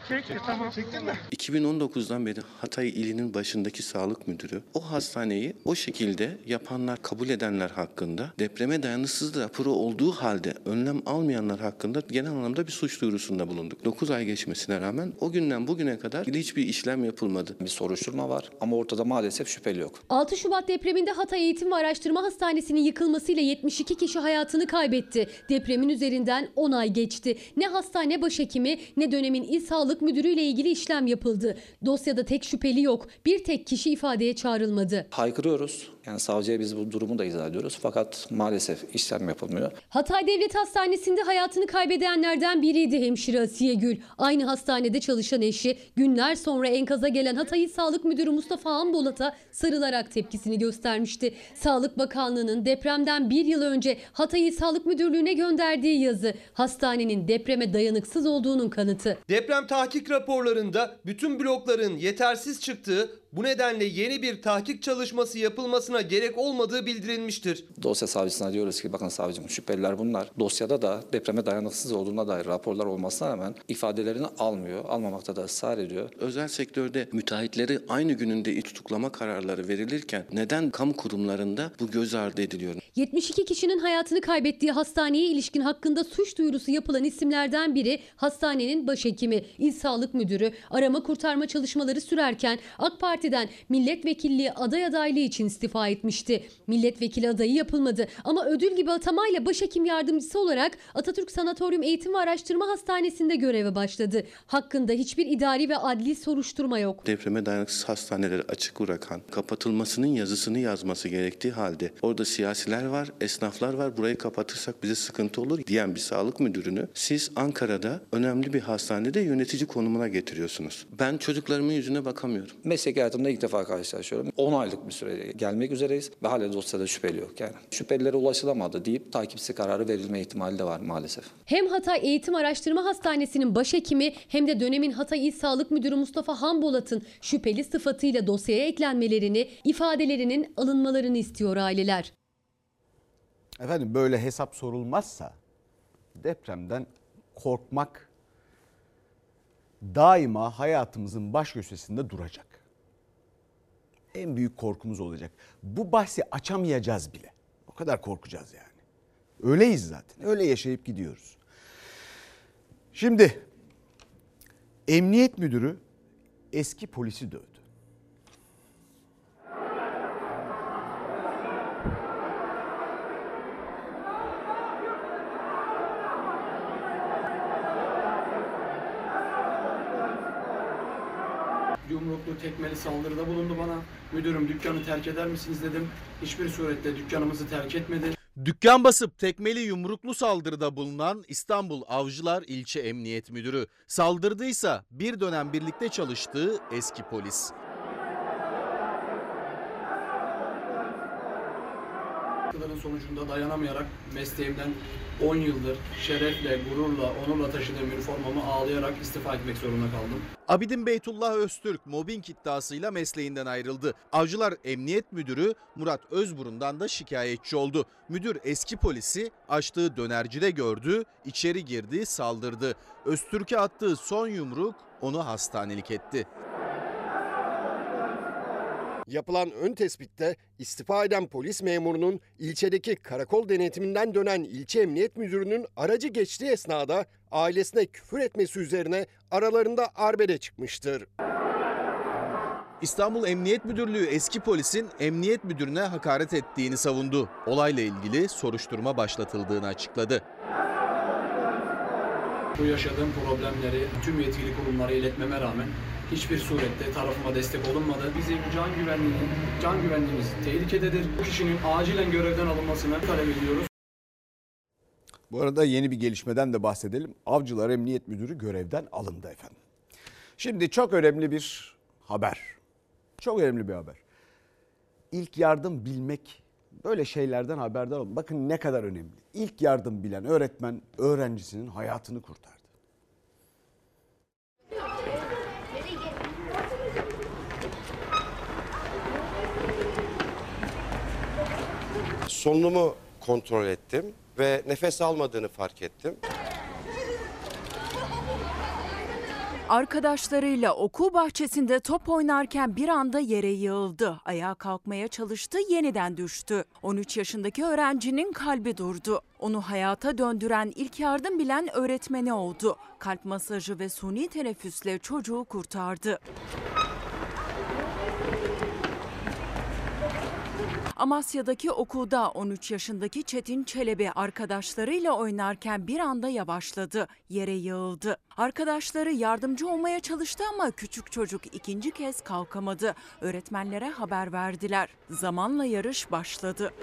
Çek. Çek. Tamam. Çektin mi? 2019'dan beri Hatay ilinin başındaki sağlık müdürü o hastaneyi o şekilde yapanlar, kabul edenler hakkında depreme dayanıksız raporu olduğu halde önlem almayanlar hakkında genel anlamda bir suç duyurusunda bulunduk. 9 ay geçmesine rağmen o günden bugüne kadar hiçbir işlem yapılmadı. Bir soruşturma var ama ortada maalesef şüpheli yok. 6 Şubat depreminde Hatay Eğitim ve Araştırma Hastanesi'nin yıkılmasıyla 72 kişi hayatını kaybetti. Depremin üzerinden 10 ay geçti. Ne hastane başhekimi ne dönemin il sağlık müdürüyle ilgili işlem yapıldı. Dosyada tek şüpheli yok. Bir tek kişi ifadeye çağrılmadı. Haykırıyoruz. Yani savcıya biz bu durumu da izah ediyoruz. Fakat maalesef işlem yapılmıyor. Hatay Devlet Hastanesi'nde hayatını kaybedenlerden biriydi hemşire Asiye Gül. Aynı hastanede çalışan eşi günler sonra enkaza gelen Hatay İl Sağlık Müdürü Mustafa Anbolat'a sarılarak tepkisini göstermişti. Sağlık Bakanlığı'nın depremden bir yıl önce Hatay İl Sağlık Müdürlüğü'ne gönderdiği yazı hastanenin depreme dayanıksız olduğunun kanıtı. Deprem tahkik raporlarında bütün blokların yetersiz çıktığı bu nedenle yeni bir tahkik çalışması yapılmasına gerek olmadığı bildirilmiştir. Dosya savcısına diyoruz ki bakın savcım şüpheliler bunlar. Dosyada da depreme dayanıksız olduğuna dair raporlar olmasına rağmen ifadelerini almıyor. Almamakta da ısrar ediyor. Özel sektörde müteahhitleri aynı gününde iç tutuklama kararları verilirken neden kamu kurumlarında bu göz ardı ediliyor? 72 kişinin hayatını kaybettiği hastaneye ilişkin hakkında suç duyurusu yapılan isimlerden biri hastanenin başhekimi, il sağlık müdürü arama kurtarma çalışmaları sürerken AK Parti'den milletvekilliği aday adaylığı için istifa etmişti. Milletvekili adayı yapılmadı ama ödül gibi atamayla başhekim yardımcısı olarak Atatürk Sanatoryum Eğitim ve Araştırma Hastanesi'nde göreve başladı. Hakkında hiçbir idari ve adli soruşturma yok. Depreme dayanıksız hastaneleri açık bırakan, kapatılmasının yazısını yazması gerektiği halde orada siyasiler var, esnaflar var. Burayı kapatırsak bize sıkıntı olur diyen bir sağlık müdürünü siz Ankara'da önemli bir hastanede yönetici konumuna getiriyorsunuz. Ben çocuklarımın yüzüne bakamıyorum. Meslek hayatımda ilk defa karşılaşıyorum. 10 aylık bir süre gelmek üzereyiz ve hala dosyada şüpheli yok yani. Şüphelilere ulaşılamadı deyip takipsi kararı verilme ihtimali de var maalesef. Hem Hatay Eğitim Araştırma Hastanesi'nin başhekimi hem de dönemin Hatay İl Sağlık Müdürü Mustafa Hambolat'ın şüpheli sıfatıyla dosyaya eklenmelerini, ifadelerinin alınmalarını istiyor aileler. Efendim böyle hesap sorulmazsa depremden korkmak daima hayatımızın baş köşesinde duracak. En büyük korkumuz olacak. Bu bahsi açamayacağız bile. O kadar korkacağız yani. Öyleyiz zaten. Öyle yaşayıp gidiyoruz. Şimdi emniyet müdürü eski polisi dövdü. Yumruklu tekmeli saldırıda bulundu bana. Müdürüm dükkanı terk eder misiniz dedim. Hiçbir surette dükkanımızı terk etmedi. Dükkan basıp tekmeli yumruklu saldırıda bulunan İstanbul Avcılar İlçe Emniyet Müdürü. Saldırdıysa bir dönem birlikte çalıştığı eski polis. Baskıların sonucunda dayanamayarak mesleğimden 10 yıldır şerefle, gururla, onurla taşıdığım üniformamı ağlayarak istifa etmek zorunda kaldım. Abidin Beytullah Öztürk mobbing iddiasıyla mesleğinden ayrıldı. Avcılar Emniyet Müdürü Murat Özburun'dan da şikayetçi oldu. Müdür eski polisi açtığı dönercide gördü, içeri girdi, saldırdı. Öztürk'e attığı son yumruk onu hastanelik etti. Yapılan ön tespitte istifa eden polis memurunun ilçedeki karakol denetiminden dönen ilçe emniyet müdürünün aracı geçtiği esnada ailesine küfür etmesi üzerine aralarında arbede çıkmıştır. İstanbul Emniyet Müdürlüğü eski polisin emniyet müdürüne hakaret ettiğini savundu. Olayla ilgili soruşturma başlatıldığını açıkladı. Bu yaşadığım problemleri tüm yetkili kurumlara iletmeme rağmen hiçbir surette tarafıma destek olunmadı. Bizim can güvenliğinin, can güvenliğimiz tehlikededir. Bu kişinin acilen görevden alınmasını talep ediyoruz. Bu arada yeni bir gelişmeden de bahsedelim. Avcılar Emniyet Müdürü görevden alındı efendim. Şimdi çok önemli bir haber. Çok önemli bir haber. İlk yardım bilmek, böyle şeylerden haberdar olun. Bakın ne kadar önemli. İlk yardım bilen öğretmen öğrencisinin hayatını kurtardı. Solunumu kontrol ettim ve nefes almadığını fark ettim. Arkadaşlarıyla okul bahçesinde top oynarken bir anda yere yığıldı. Ayağa kalkmaya çalıştı, yeniden düştü. 13 yaşındaki öğrencinin kalbi durdu. Onu hayata döndüren ilk yardım bilen öğretmeni oldu. Kalp masajı ve suni teneffüsle çocuğu kurtardı. Amasya'daki okulda 13 yaşındaki Çetin Çelebi arkadaşlarıyla oynarken bir anda yavaşladı, yere yığıldı. Arkadaşları yardımcı olmaya çalıştı ama küçük çocuk ikinci kez kalkamadı. Öğretmenlere haber verdiler. Zamanla yarış başladı.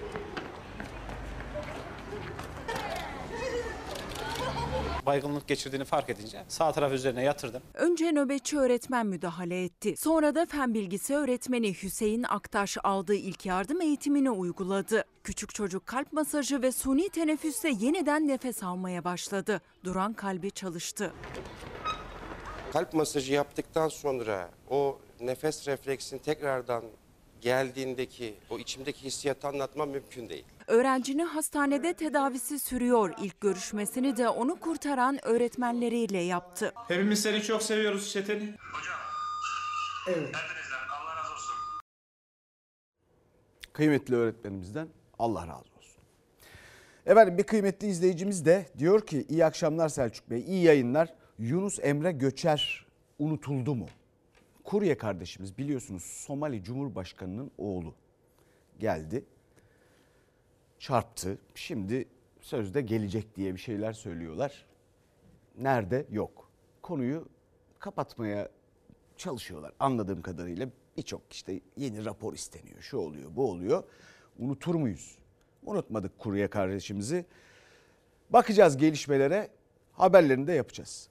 Baygınlık geçirdiğini fark edince sağ taraf üzerine yatırdım. Önce nöbetçi öğretmen müdahale etti. Sonra da fen bilgisi öğretmeni Hüseyin Aktaş aldığı ilk yardım eğitimini uyguladı. Küçük çocuk kalp masajı ve suni teneffüste yeniden nefes almaya başladı. Duran kalbi çalıştı. Kalp masajı yaptıktan sonra o nefes refleksinin tekrardan geldiğindeki o içimdeki hissiyatı anlatmam mümkün değil. Öğrencinin hastanede tedavisi sürüyor. İlk görüşmesini de onu kurtaran öğretmenleriyle yaptı. Hepimiz seni çok seviyoruz Çetin. Kıymetli öğretmenimizden Allah razı olsun. Efendim bir kıymetli izleyicimiz de diyor ki iyi akşamlar Selçuk Bey, iyi yayınlar. Yunus Emre Göçer unutuldu mu? Kurye kardeşimiz biliyorsunuz Somali Cumhurbaşkanı'nın oğlu geldi. Çarptı. Şimdi sözde gelecek diye bir şeyler söylüyorlar. Nerede? Yok. Konuyu kapatmaya çalışıyorlar anladığım kadarıyla. Birçok işte yeni rapor isteniyor. Şu oluyor, bu oluyor. Unutur muyuz? Unutmadık kurye kardeşimizi. Bakacağız gelişmelere. Haberlerini de yapacağız.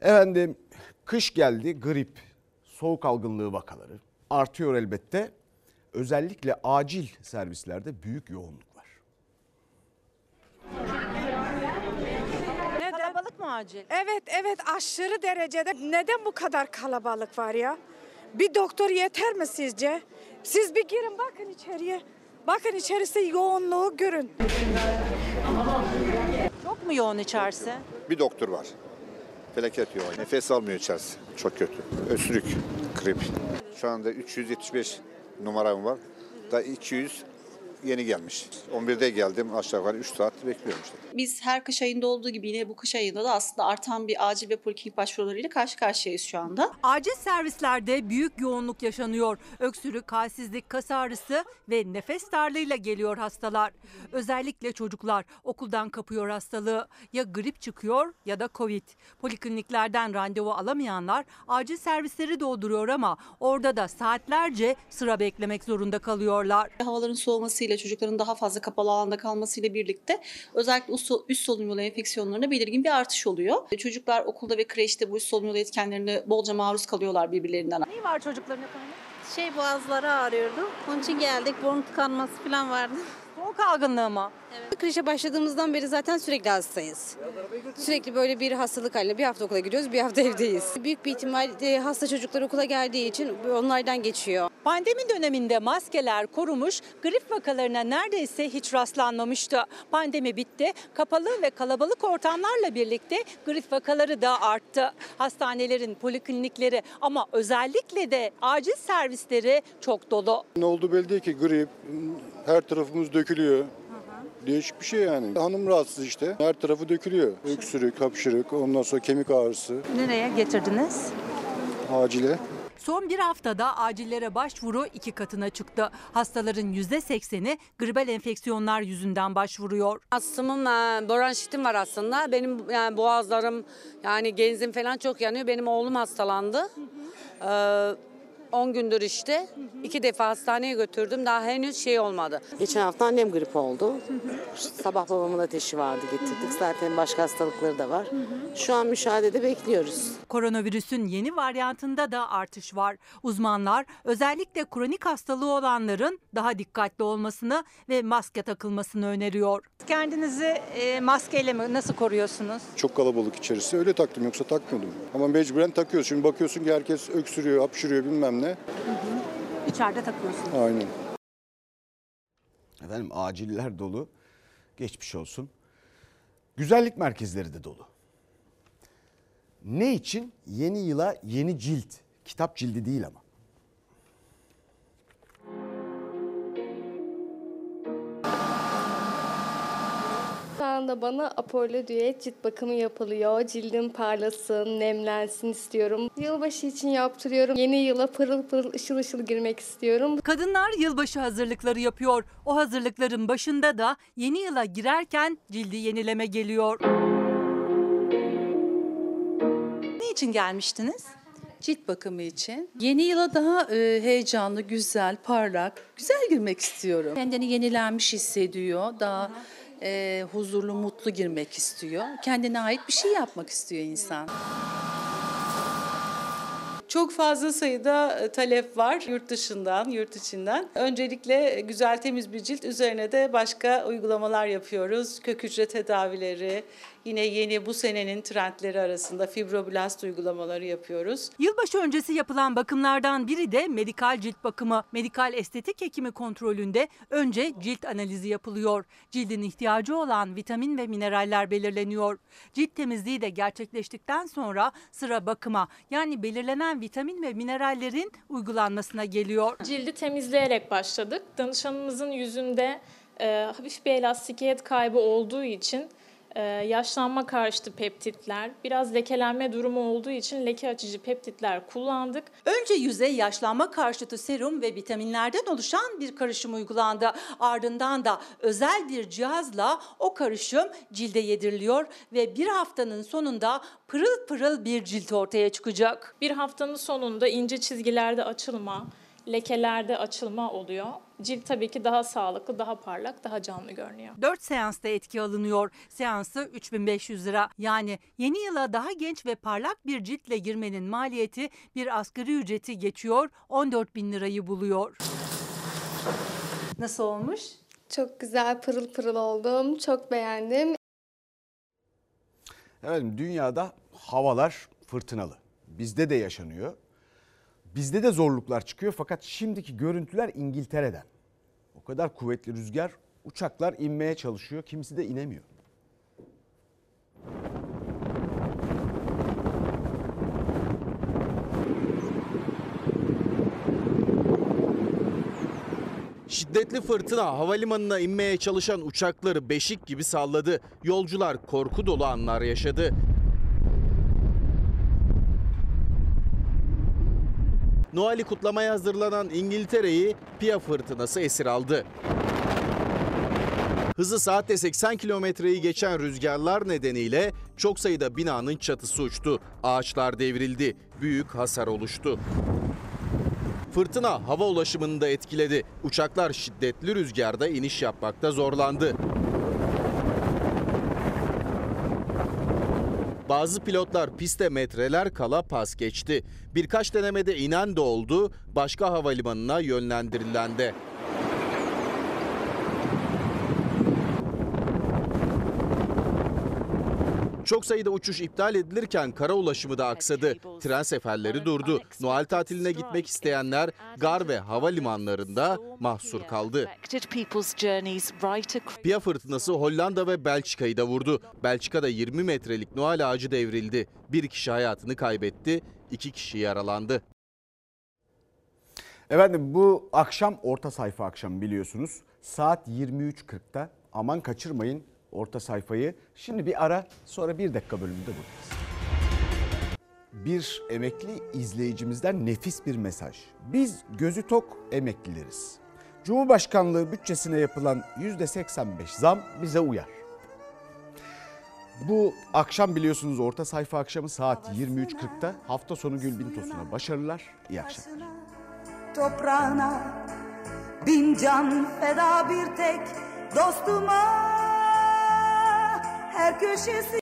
Efendim kış geldi, grip, soğuk algınlığı vakaları artıyor elbette. Özellikle acil servislerde büyük yoğunluk var. Kalabalık mı acil? Evet evet aşırı derecede. Neden bu kadar kalabalık var ya? Bir doktor yeter mi sizce? Siz bir girin bakın içeriye. Bakın içerisi yoğunluğu görün. Çok mu yoğun içerisi? Bir doktor var. Felaket yoğun. Nefes almıyor içerisi. Çok kötü. Öksürük, grip. Şu anda 375 numaram var. Da 200 yeni gelmiş. 11'de geldim aşağı yukarı 3 saat bekliyorum işte. Biz her kış ayında olduğu gibi yine bu kış ayında da aslında artan bir acil ve poliklinik başvurularıyla karşı karşıyayız şu anda. Acil servislerde büyük yoğunluk yaşanıyor. Öksürük, halsizlik, kas ağrısı ve nefes darlığıyla geliyor hastalar. Özellikle çocuklar okuldan kapıyor hastalığı. Ya grip çıkıyor ya da covid. Polikliniklerden randevu alamayanlar acil servisleri dolduruyor ama orada da saatlerce sıra beklemek zorunda kalıyorlar. Havaların soğumasıyla artmasıyla çocukların daha fazla kapalı alanda kalmasıyla birlikte özellikle üst, solunum yolu enfeksiyonlarına belirgin bir artış oluyor. Çocuklar okulda ve kreşte bu üst solunum yolu etkenlerine bolca maruz kalıyorlar birbirlerinden. Ne var çocukların efendim? Şey boğazları ağrıyordu. Onun için geldik. Burun tıkanması falan vardı. Soğuk algınlığı mı? Kreşe başladığımızdan beri zaten sürekli hastayız. Sürekli böyle bir hastalık haline bir hafta okula gidiyoruz, bir hafta evdeyiz. Büyük bir ihtimal hasta çocuklar okula geldiği için onlardan geçiyor. Pandemi döneminde maskeler korumuş, grip vakalarına neredeyse hiç rastlanmamıştı. Pandemi bitti, kapalı ve kalabalık ortamlarla birlikte grip vakaları da arttı. Hastanelerin, poliklinikleri ama özellikle de acil servisleri çok dolu. Ne oldu belli değil ki grip, her tarafımız dökülüyor. Değişik bir şey yani. Hanım rahatsız işte. Her tarafı dökülüyor. Öksürük, hapşırık, ondan sonra kemik ağrısı. Nereye getirdiniz? Acile. Son bir haftada acillere başvuru iki katına çıktı. Hastaların %80'i gribal enfeksiyonlar yüzünden başvuruyor. Astımım, e, bronşitim var aslında. Benim yani boğazlarım, yani genzim falan çok yanıyor. Benim oğlum hastalandı. Ee, 10 gündür işte. iki defa hastaneye götürdüm. Daha henüz şey olmadı. Geçen hafta annem grip oldu. Sabah babamın ateşi vardı getirdik. Zaten başka hastalıkları da var. Şu an müşahedede bekliyoruz. Koronavirüsün yeni varyantında da artış var. Uzmanlar özellikle kronik hastalığı olanların daha dikkatli olmasını ve maske takılmasını öneriyor. Kendinizi e, maskeyle mi nasıl koruyorsunuz? Çok kalabalık içerisi. Öyle taktım yoksa takmıyordum. Ama mecburen takıyoruz. Şimdi bakıyorsun ki herkes öksürüyor, hapşırıyor bilmem ne. İçeride takıyorsunuz. Aynen. Efendim aciller dolu. Geçmiş olsun. Güzellik merkezleri de dolu. Ne için? Yeni yıla yeni cilt. Kitap cildi değil ama. Anda bana Apollo Düet cilt bakımı yapılıyor. Cildim parlasın, nemlensin istiyorum. Yılbaşı için yaptırıyorum. Yeni yıla pırıl pırıl ışıl ışıl girmek istiyorum. Kadınlar yılbaşı hazırlıkları yapıyor. O hazırlıkların başında da yeni yıla girerken cildi yenileme geliyor. Ne için gelmiştiniz? Cilt bakımı için. Yeni yıla daha e, heyecanlı, güzel, parlak, güzel girmek istiyorum. Kendini yenilenmiş hissediyor. Daha e, huzurlu, mutlu girmek istiyor. Kendine ait bir şey yapmak istiyor insan. Çok fazla sayıda e, talep var yurt dışından, yurt içinden. Öncelikle güzel temiz bir cilt üzerine de başka uygulamalar yapıyoruz. Kök hücre tedavileri, yine yeni bu senenin trendleri arasında fibroblast uygulamaları yapıyoruz. Yılbaşı öncesi yapılan bakımlardan biri de medikal cilt bakımı. Medikal estetik hekimi kontrolünde önce cilt analizi yapılıyor. Cildin ihtiyacı olan vitamin ve mineraller belirleniyor. Cilt temizliği de gerçekleştikten sonra sıra bakıma yani belirlenen vitamin ve minerallerin uygulanmasına geliyor. Cildi temizleyerek başladık. Danışanımızın yüzünde e, hafif bir elastikiyet kaybı olduğu için e, yaşlanma karşıtı peptitler, biraz lekelenme durumu olduğu için leke açıcı peptitler kullandık. Önce yüze yaşlanma karşıtı serum ve vitaminlerden oluşan bir karışım uygulandı. Ardından da özel bir cihazla o karışım cilde yediriliyor ve bir haftanın sonunda pırıl pırıl bir cilt ortaya çıkacak. Bir haftanın sonunda ince çizgilerde açılma, lekelerde açılma oluyor. Cilt tabii ki daha sağlıklı, daha parlak, daha canlı görünüyor. 4 seansta etki alınıyor. Seansı 3500 lira. Yani yeni yıla daha genç ve parlak bir ciltle girmenin maliyeti bir asgari ücreti geçiyor 14 bin lirayı buluyor. Nasıl olmuş? Çok güzel pırıl pırıl oldum. Çok beğendim. Efendim dünyada havalar fırtınalı. Bizde de yaşanıyor. Bizde de zorluklar çıkıyor fakat şimdiki görüntüler İngiltere'den. O kadar kuvvetli rüzgar uçaklar inmeye çalışıyor. Kimisi de inemiyor. Şiddetli fırtına havalimanına inmeye çalışan uçakları beşik gibi salladı. Yolcular korku dolu anlar yaşadı. Noel'i kutlamaya hazırlanan İngiltere'yi Pia fırtınası esir aldı. Hızı saatte 80 kilometreyi geçen rüzgarlar nedeniyle çok sayıda binanın çatısı uçtu. Ağaçlar devrildi. Büyük hasar oluştu. Fırtına hava ulaşımını da etkiledi. Uçaklar şiddetli rüzgarda iniş yapmakta zorlandı. Bazı pilotlar piste metreler kala pas geçti. Birkaç denemede inen de oldu, başka havalimanına yönlendirilen de. Çok sayıda uçuş iptal edilirken kara ulaşımı da aksadı. Tren seferleri durdu. Noel tatiline gitmek isteyenler gar ve havalimanlarında mahsur kaldı. Pia fırtınası Hollanda ve Belçika'yı da vurdu. Belçika'da 20 metrelik Noel ağacı devrildi. Bir kişi hayatını kaybetti, iki kişi yaralandı. Efendim bu akşam orta sayfa akşamı biliyorsunuz. Saat 23.40'da aman kaçırmayın orta sayfayı. Şimdi bir ara sonra bir dakika bölümünde buradayız. Bir emekli izleyicimizden nefis bir mesaj. Biz gözü tok emeklileriz. Cumhurbaşkanlığı bütçesine yapılan %85 zam bize uyar. Bu akşam biliyorsunuz orta sayfa akşamı saat 23.40'da hafta sonu Gülbin Tosun'a başarılar. İyi akşamlar. toprağına Bin can feda bir tek dostuma Her köşesi